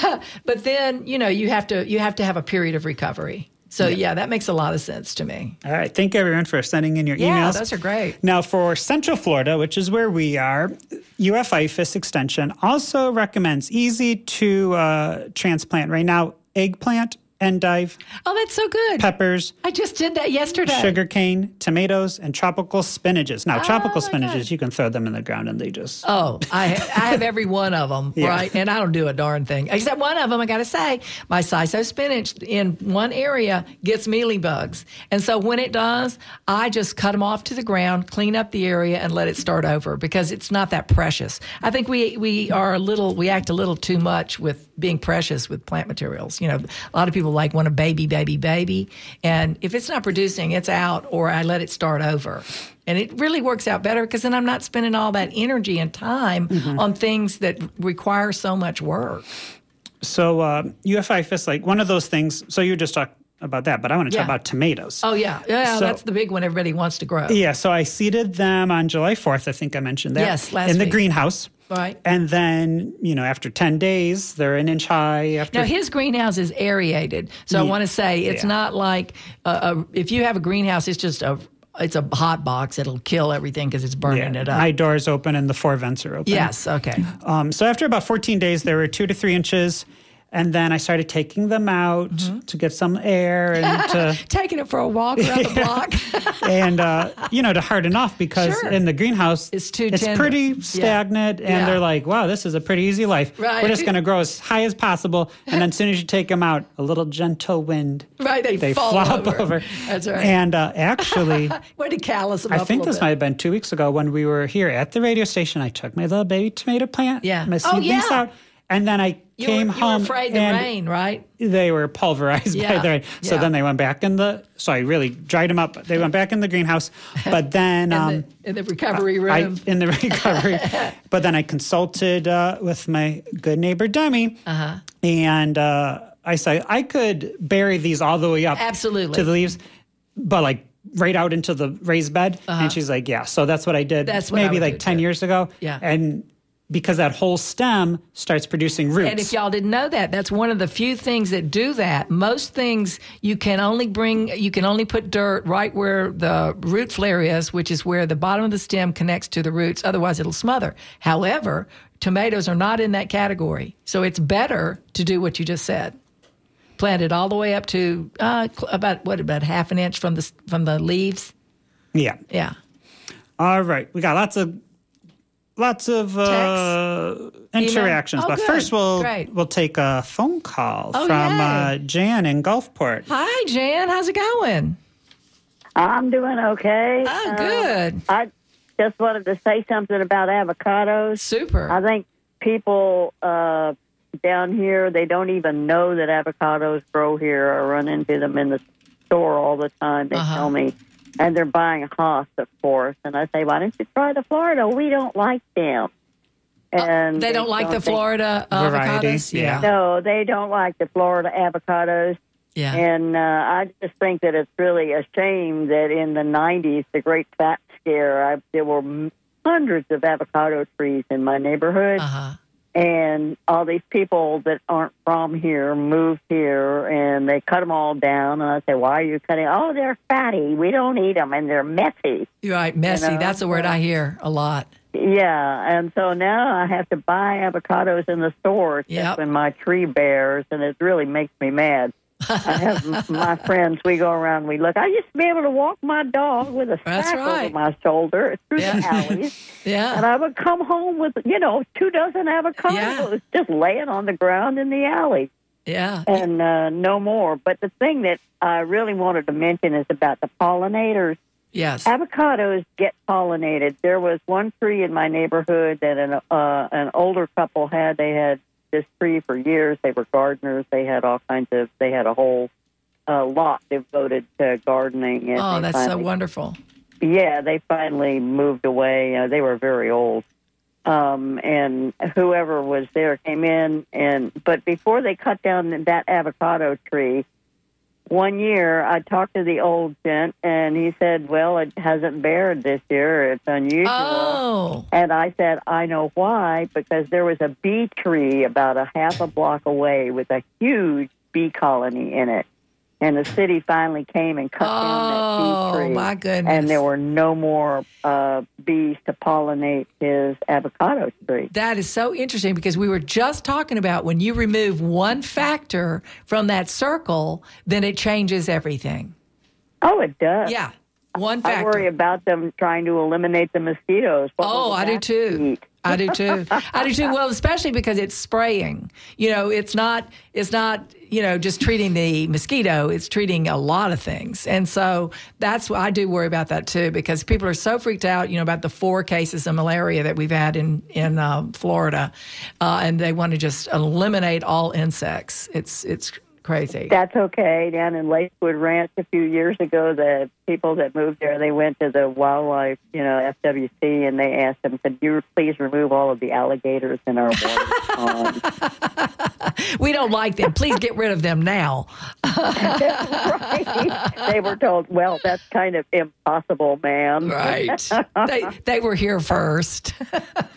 but then, you know, you have to you have to have a period of recovery. So yeah, that makes a lot of sense to me. all right. Thank everyone for sending in your Yeah, emails. those are great. Now, for Central Florida, which is where we are, UF IFAS Extension also recommends easy to uh, transplant right now eggplant, endive, Oh, that's so good. peppers, I just did that yesterday. sugarcane, tomatoes, and tropical spinaches. Now, oh tropical my spinaches, you can throw them in the ground and they just. Oh, I I have every one of them, Yeah. right? And I don't do a darn thing. Except one of them, I got to say, my Sissoo spinach in one area gets mealybugs. And so when it does, I just cut them off to the ground, clean up the area, and let it start over because it's not that precious. I think we, we are a little, we act a little too much with being precious with plant materials. You know, a lot of people like want a baby, baby, baby. And if it's not producing, it's out, or I let it start over. And it really works out better because then I'm not spending all that energy and time on things that require so much work. So, uh, UF IFAS, like one of those things. So, you just talked about that, but I want to Yeah. talk about tomatoes. Oh, yeah. Yeah, So- that's the big one everybody wants to grow. Yeah, so I seeded them on July 4th. I think I mentioned that. Yes, last In the week. greenhouse. Right. And then, you know, after 10 days, they're an inch high. After Now his greenhouse is aerated, so I want to say it's Yeah. not like a, a, if you have a greenhouse, it's just a it's a hot box. It'll kill everything because it's burning yeah, it up. my door's open and the four vents are open. yes. Okay. Um, so after about 14 days, they were two to three inches. And then I started taking them out Mm-hmm. to get some air and to, Taking it for a walk around the block. and uh, you know to harden off because Sure. in the greenhouse It's too it's tender. pretty Yeah. stagnant and Yeah. they're like wow this is a pretty easy life Right. we're just going to grow as high as possible and then as soon as you take them out a little gentle wind right. They, they flop over. over, That's right. and uh, actually Way to callous them I think this little might have been two weeks ago when we were here at the radio station. I took my little baby tomato plant, Yeah. my Oh, seedlings yeah. out, and then I You came were, you home were afraid the rain, right? they were pulverized by the rain. So Yeah. then they went back in the. So I really dried them up. They went back in the greenhouse, but then In, um, the, in the recovery I room. in the recovery. but then I consulted uh, with my good neighbor Demi, Uh-huh. and uh, I said I could bury these all the way up Absolutely. to the leaves, but like right out into the raised bed. And she's like, yeah. So that's what I did. Uh-huh. That's what I maybe like ten too. years ago. Yeah. and because that whole stem starts producing roots. And if y'all didn't know that, that's one of the few things that do that. Most things you can only bring, you can only put dirt right where the root flare is, which is where the bottom of the stem connects to the roots. Otherwise, it'll smother. However, tomatoes are not in that category. So it's better to do what you just said. Plant it all the way up to uh, cl- about what about half an inch from the from the leaves. yeah. Yeah. All right, we got lots of lots of uh, interactions, Oh, but good. first we'll Great. we'll take a phone call Oh, from uh, Jan in Gulfport. Hi, Jan. How's it going? I'm doing okay. Oh, Uh, good. I just wanted to say something about avocados. Super. I think people uh, down here they don't even know that avocados grow here. I run into them in the store all the time. They Uh-huh. tell me, and they're buying Hass, of course. And I say, why don't you try the Florida? We don't like them. And Uh, they don't like the Florida Variety, avocados. yeah. No, they don't like the Florida avocados. Yeah. And uh, I just think that it's really a shame that in the 90s, the Great Fat Scare, I, there were hundreds of avocado trees in my neighborhood. Uh huh. And all these people that aren't from here move here and they cut them all down. And I say, why are you cutting? Oh, they're fatty. We don't eat them and they're messy. You're right, messy. know, That's a word I hear a lot. Yeah, and so now I have to buy avocados in the store Yep. when my tree bears, and it really makes me mad. I have my friends. We go around. We look. I used to be able to walk my dog with a sack right. over my shoulder through Yeah. the alleys, and I would come home with you know two dozen avocados just laying on the ground in the alley, Yeah. and uh, no more. But the thing that I really wanted to mention is about the pollinators. Yes. Avocados get pollinated. There was one tree in my neighborhood that an uh, an older couple had. They had this tree for years. They were gardeners. They had all kinds of. They had a whole uh, lot devoted to gardening. And Oh, that's so wonderful. Yeah, they finally moved away. Uh, they were very old. Um, and whoever was there came in and but before they cut down that avocado tree, one year I talked to the old gent and he said, "Well, it hasn't bared this year. It's unusual." Oh. And I said, "I know why because there was a bee tree about a half a block away with a huge bee colony in it." And the city finally came and cut down that Oh, bee tree. my goodness. And there were no more uh, bees to pollinate his avocado tree. That is so interesting because we were just talking about when you remove one factor from that circle, then it changes everything. Oh, it does. Yeah. One I factor. worry about them trying to eliminate the mosquitoes. What Oh, I do too. eat? I do too. I do too. Well, especially because it's spraying. You know, it's not. It's not. You know, just treating the mosquito. It's treating a lot of things, and so that's what I do worry about that too. Because people are so freaked out. You know about the four cases of malaria that we've had in in uh, Florida, uh, and they want to just eliminate all insects. It's it's crazy. That's okay. Down in Lakewood Ranch a few years ago, the people that moved there, they went to the wildlife, you know, FWC, and they asked them, "Could you please remove all of the alligators in our water pond?" we don't like them. Please get rid of them now. right? They were told, "Well, that's kind of impossible, ma'am." Right. they they were here first.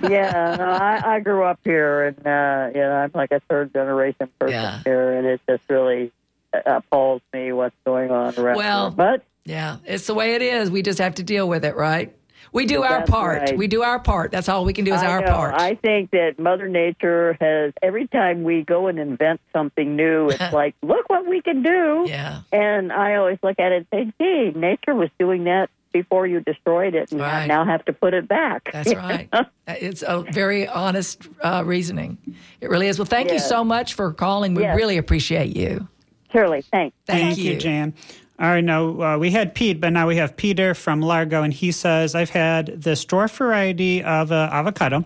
yeah, no, I, I grew up here, and uh, you know, I'm like a third generation person Yeah. here, and it's just really Uh, appalls me what's going on around Well, here. But Yeah, it's the way it is. We just have to deal with it, right? We do our part. right. We do our part. That's all we can do is I our know, part. I think that Mother Nature has every time we go and invent something new, it's like, look what we can do. yeah. And I always look at it and say, gee, nature was doing that before you destroyed it, and I Right. now have to put it back. That's right. it's a very honest uh, reasoning. It really is. Well, thank you so much for calling. We Yes. really appreciate you. Shirley, thanks. Thank, Thank you, Jan. All right, now uh, we had Pete, but now we have Peter from Largo, and he says, I've had this dwarf variety of uh, avocado,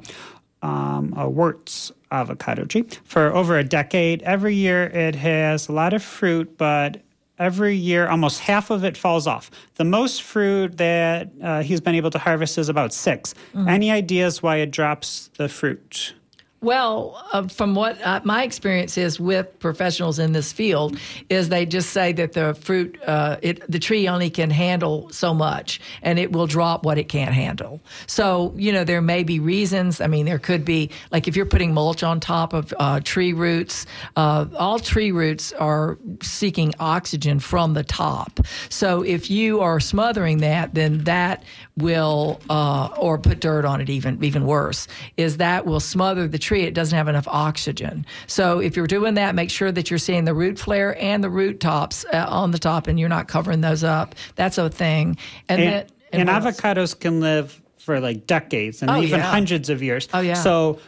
um, a Wurtz avocado tree, for over a decade. Every year it has a lot of fruit, but every year almost half of it falls off. The most fruit that uh, he's been able to harvest is about 6 Any ideas why it drops the fruit? Well, uh, from what uh, my experience is with professionals in this field, is they just say that the fruit, uh, it, the tree only can handle so much, and it will drop what it can't handle. So you know there may be reasons. I mean, there could be like if you're putting mulch on top of uh, tree roots. Uh, all tree roots are seeking oxygen from the top. So if you are smothering that, then that will, uh, or put dirt on it, even even worse, is that will smother the tree. It doesn't have enough oxygen. So if you're doing that, make sure that you're seeing the root flare and the root tops uh, on the top, and you're not covering those up. That's a thing. And, And, then, and else? avocados can live for like decades and Oh, even yeah. hundreds of years. Oh, yeah. So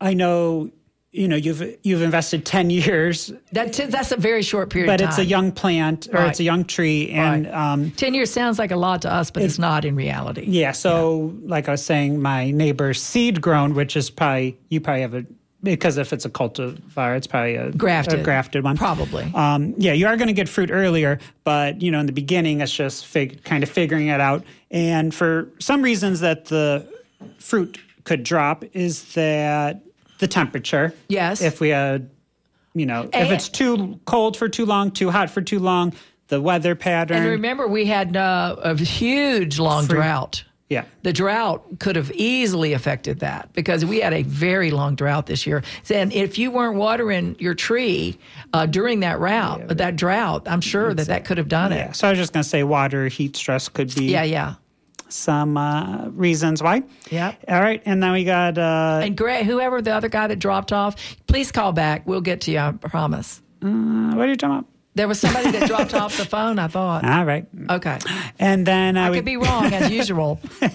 I know, you know, you've you've invested ten years, That t- that's a very short period but it's a young plant or Right. it's a young tree, and Right. um, 10 years sounds like a lot to us, but it's not in reality. yeah. So like I was saying, my neighbor's seed grown, which is probably you probably have a because if it's a cultivar, it's probably a Grafted. a grafted one, Probably. Um, yeah, you are going to get fruit earlier, but you know, in the beginning, it's just fig- kind of figuring it out. And for some reasons that the fruit could drop is that the temperature. Yes. If we had, you know, if it's too cold for too long, too hot for too long, the weather pattern. And remember, we had uh, a huge long Free- drought. yeah. The drought could have easily affected that because we had a very long drought this year. And if you weren't watering your tree uh, during that route, that drought, I'm sure that that could have done Yeah. it. So I was just going to say water, heat stress could be Yeah, yeah. Some uh, reasons why. Yeah. All right. And then we got uh, And Greg, whoever the other guy that dropped off, please call back. We'll get to you. I promise. what are you talking about? There was somebody that dropped off the phone. I thought. All right. Okay, And then uh, I we, could be wrong as usual.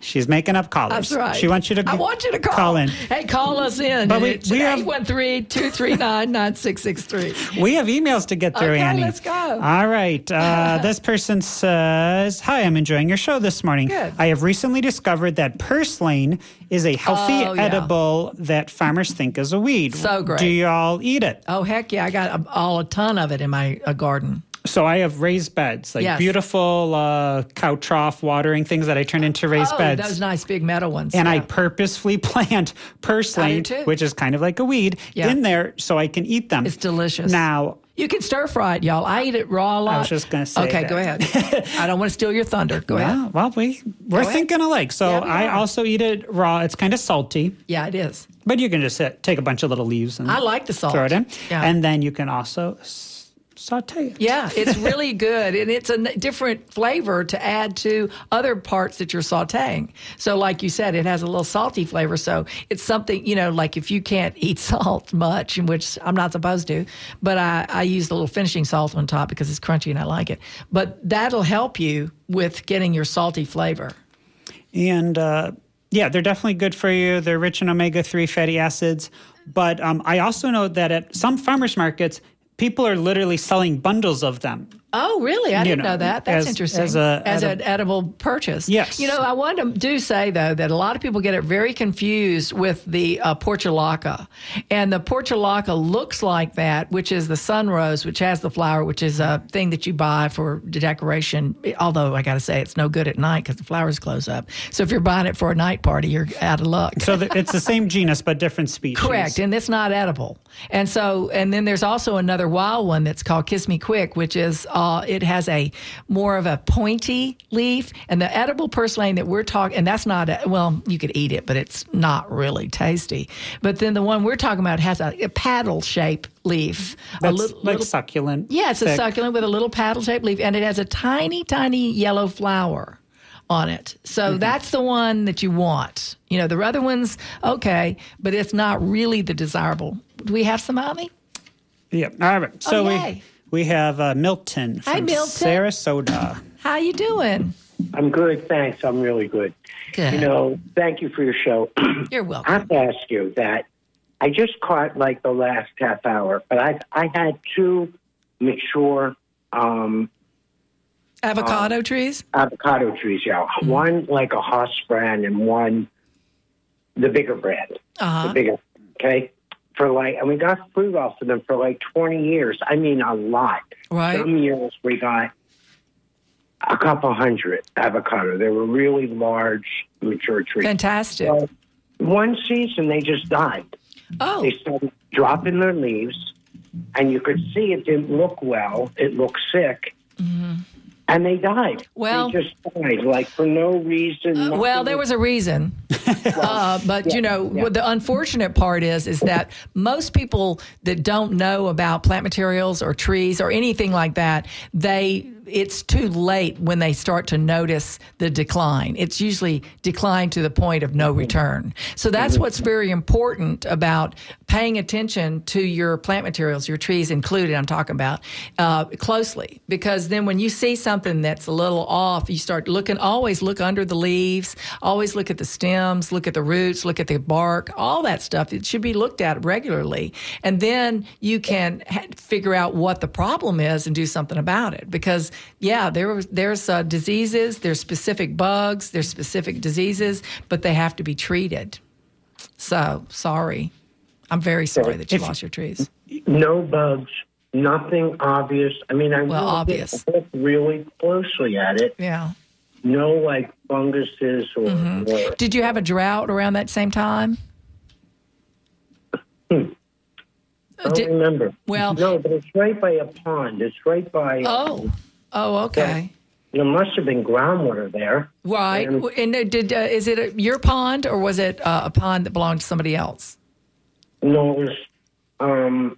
she's making up callers. That's right. She wants you to I want you to call, call in. Hey, call us in. But we- we have- 813-239-9663. We have emails to get through, Okay, Annie. let's go. All right. Uh, this person says, Hi, I'm enjoying your show this morning. Good. I have recently discovered that purslane is a healthy Oh, yeah. edible that farmers think is a weed. So great. Do y'all eat it? Oh heck yeah! I got all ton of it in my uh, garden. So I have raised beds, like Yes. beautiful uh, cow trough watering things that I turn into raised oh, beds. those nice big metal ones. and I purposefully plant purslane, which is kind of like a weed, Yeah. in there so I can eat them. It's delicious. Now, you can stir fry it, y'all. I eat it raw a lot. I was just gonna say Okay, that. go ahead. I don't want to steal your thunder. Go ahead. well, well, we we're ahead. thinking alike. So Yeah, I also eat it raw. It's kind of salty, Yeah, it is. But you can just hit, take a bunch of little leaves and I like the salt. throw it in, Yeah. and then you can also saute it. Yeah, it's really good, and it's a n- different flavor to add to other parts that you're sautéing. So, like you said, it has a little salty flavor. So it's something you know, like if you can't eat salt much, in which I'm not supposed to, but I, I use the little finishing salt on top because it's crunchy and I like it. But that'll help you with getting your salty flavor. And uh, yeah, they're definitely good for you. They're rich in omega 3 fatty acids. But um, I also know that at some farmers markets, people are literally selling bundles of them. Oh, really? I didn't know, know, that. That's as- interesting. as a- as edib- an edible purchase. Yes. You know, I want to do say though that a lot of people get it very confused with the uh, portulaca, and the portulaca looks like that, which is the sunrose, which has the flower, which is a thing that you buy for decoration. Although I got to say, it's no good at night because the flowers close up. So if you're buying it for a night party, you're out of luck. So th- it's the same genus, but different species. Correct, and it's not edible. And so, and then there's also another wild one that's called Kiss Me Quick, which is uh, it has a more of a pointy leaf, and the edible purslane that we're talking, and that's not a, well, you could eat it, but it's not really tasty. But then the one we're talking about has a, a paddle shape leaf, a That's little, like little succulent. yeah, it's a succulent with a little paddle shaped leaf, and it has a tiny, tiny yellow flower on it. So Mm-hmm. that's the one that you want. You know, the other ones, okay, but it's not really the desirable. Do we have some, Ami? Yeah. All right. So Oh, we. We have uh, Milton from Hi, Milton. Sarasota. How you doing? I'm good, thanks. I'm really good. Good. You know, thank you for your show. You're welcome. I welcome. have to ask you that I just caught like the last half hour, but I I had two mature um, Avocado trees? avocado trees. Yeah, Mm-hmm. one like a Hass brand and one the bigger brand, the Uh-huh. bigger. Okay, for like, and we got fruit off of them for like 20 years. I mean, a lot. Right. Some years we got a couple hundred avocado. They were really large, mature trees. Fantastic. So one season they just died. Oh, They started dropping their leaves, and you could see it didn't look well. It looked sick. Mm-hmm. And they died. Well- they just died, like for no reason. well, there was a reason. uh, but you know, what the unfortunate part is, is that most people that don't know about plant materials or trees or anything like that, they it's too late when they start to notice the decline. It's usually decline to the point of no return. So that's what's very important about paying attention to your plant materials, your trees included. I'm talking about uh, closely because then when you see something that's a little off, you start looking. Always look under the leaves. Always look at the stems. Look at the roots. Look at the bark. All that stuff. It should be looked at regularly, and then you can ha- figure out what the problem is and do something about it. Because yeah, there was there's uh, diseases. There's specific bugs. There's specific diseases, but they have to be treated. So sorry. I'm very sorry that you If- lost your trees. no bugs, nothing obvious. I mean, I Well, really obvious. look really closely at it. Yeah. No, like funguses or. Mm-hmm. Did you have a drought around that same time? I don't Did- remember. well- no, but it's right by a pond. It's right by. Oh. Oh, okay. There must have been groundwater there. Right. And- And uh, did uh, is it a, your pond or was it uh, a pond that belonged to somebody else? No, it was um,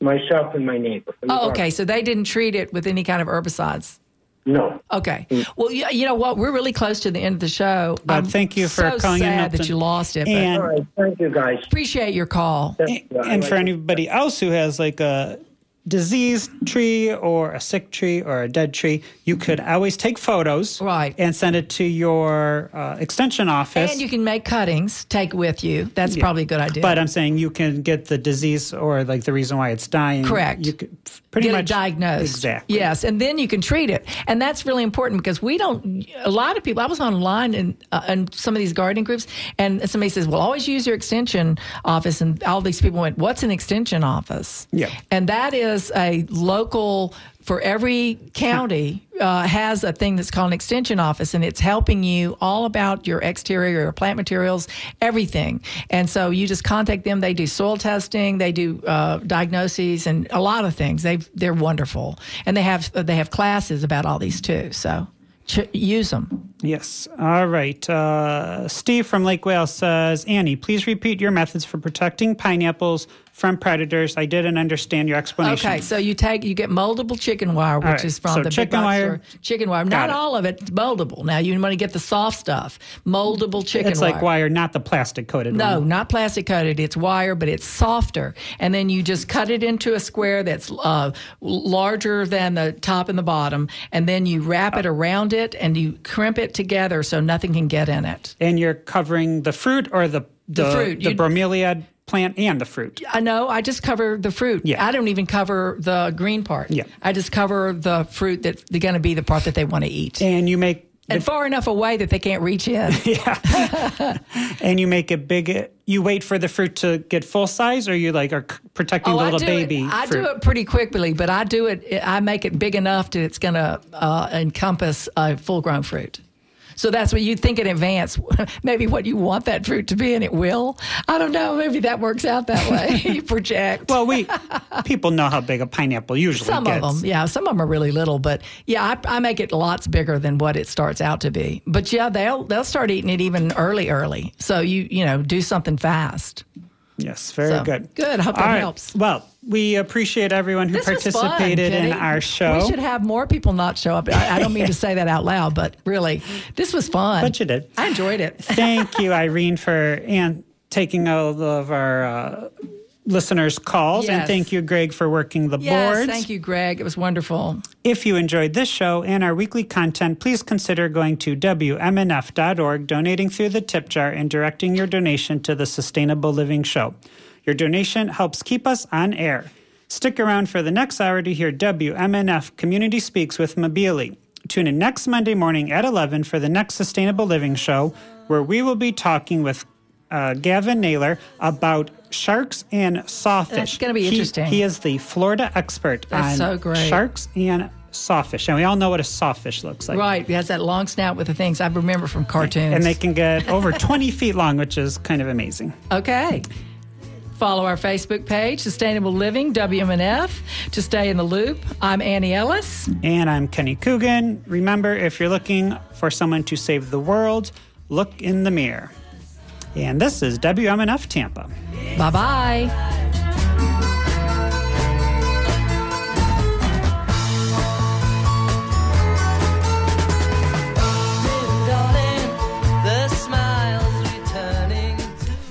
myself and my neighbor. Oh, okay. So they didn't treat it with any kind of herbicides. No. Okay. Well, you, you know what? We're really close to the end of the show. But I'm thank you for so calling in, sad that you lost it. And- All right. Thank you, guys. appreciate your call. That's- I and for anybody else who has like a diseased tree or a sick tree or a dead tree, you could always take photos Right. and send it to your uh, extension office. And you can make cuttings, take with you. That's probably a good idea. but I'm saying you can get the disease or like the reason why it's dying. Correct. You could pretty get much diagnosed. Exactly. Yes, and then you can treat it, and that's really important because we don't. A lot of people. I was online in uh, in some of these gardening groups, and somebody says, "Well, always use your extension office," and all these people went, "What's an extension office?" Yeah. and that is a local. For every county uh, has a thing that's called an extension office, and it's helping you all about your exterior, your plant materials, everything. And so you just contact them. They do soil testing, they do uh, diagnoses, and a lot of things. They they're wonderful, and they have they have classes about all these too. So ch- use them. Yes. All right. Uh, Steve from Lake Wales says, Annie, please repeat your methods for protecting pineapples from predators. I didn't understand your explanation. Okay, so you take you get moldable chicken wire, which right, is from so the chicken wire- store. Chicken wire, not it. all of it's moldable. Now you want to get the soft stuff, moldable chicken It's wire. like wire, not the plastic coated No, one. not plastic coated. It's wire, but it's softer. And then you just cut it into a square that's uh, larger than the top and the bottom. And then you wrap it around it and you crimp it together so nothing can get in it. And you're covering the fruit or the the, fruit. the bromeliad plant and the fruit. I know. I just cover the fruit. Yeah. I don't even cover the green part. Yeah. I just cover the fruit that's going to be the part that they want to eat. And you make and far enough away that they can't reach in. Yeah. and you make it big. You wait for the fruit to get full size, or you like are protecting the Oh, I little do baby. It, I do it pretty quickly, but I do it. I make it big enough that it's going to uh, encompass a full-grown fruit. So that's what you think in advance. Maybe what you want that fruit to be, and it will. I don't know. Maybe that works out that way. you project. Well, we people know how big a pineapple usually some gets. of them, yeah. Some of them are really little, but yeah, I, I make it lots bigger than what it starts out to be. But yeah, they'll they'll start eating it even early, early. So you you know do something fast. Yes, very So, good. good. I hope that right. helps. Well, we appreciate everyone who This was fun, participated in our show. We should have more people not show up. I, I don't mean to say that out loud, but really, this was fun. But you did. I enjoyed it. Thank you, Irene, for and taking all of our uh, listeners' calls, and thank you, Greg, for working the Yes, boards. thank you, Greg. It was wonderful. If you enjoyed this show and our weekly content, please consider going to WMNF.org, donating through the tip jar, and directing your donation to the Sustainable Living Show. Your donation helps keep us on air. Stick around for the next hour to hear WMNF Community Speaks with Mabili. Tune in next Monday morning at 11 for the next Sustainable Living Show, where we will be talking with uh, Gavin Naylor about sharks and sawfish. That's gonna be He- interesting. He is the Florida expert That's on so sharks and sawfish, and we all know what a sawfish looks like. Right. It has that long snout with the things I remember from cartoons. And they can get over 20 feet long, which is kind of amazing. Okay. Follow our Facebook page, Sustainable Living WMNF, to stay in the loop. I'm Annie Ellis. And I'm Kenny Coogan. Remember, if you're looking for someone to save the world, look in the mirror. And this is WMNF Tampa. Bye bye.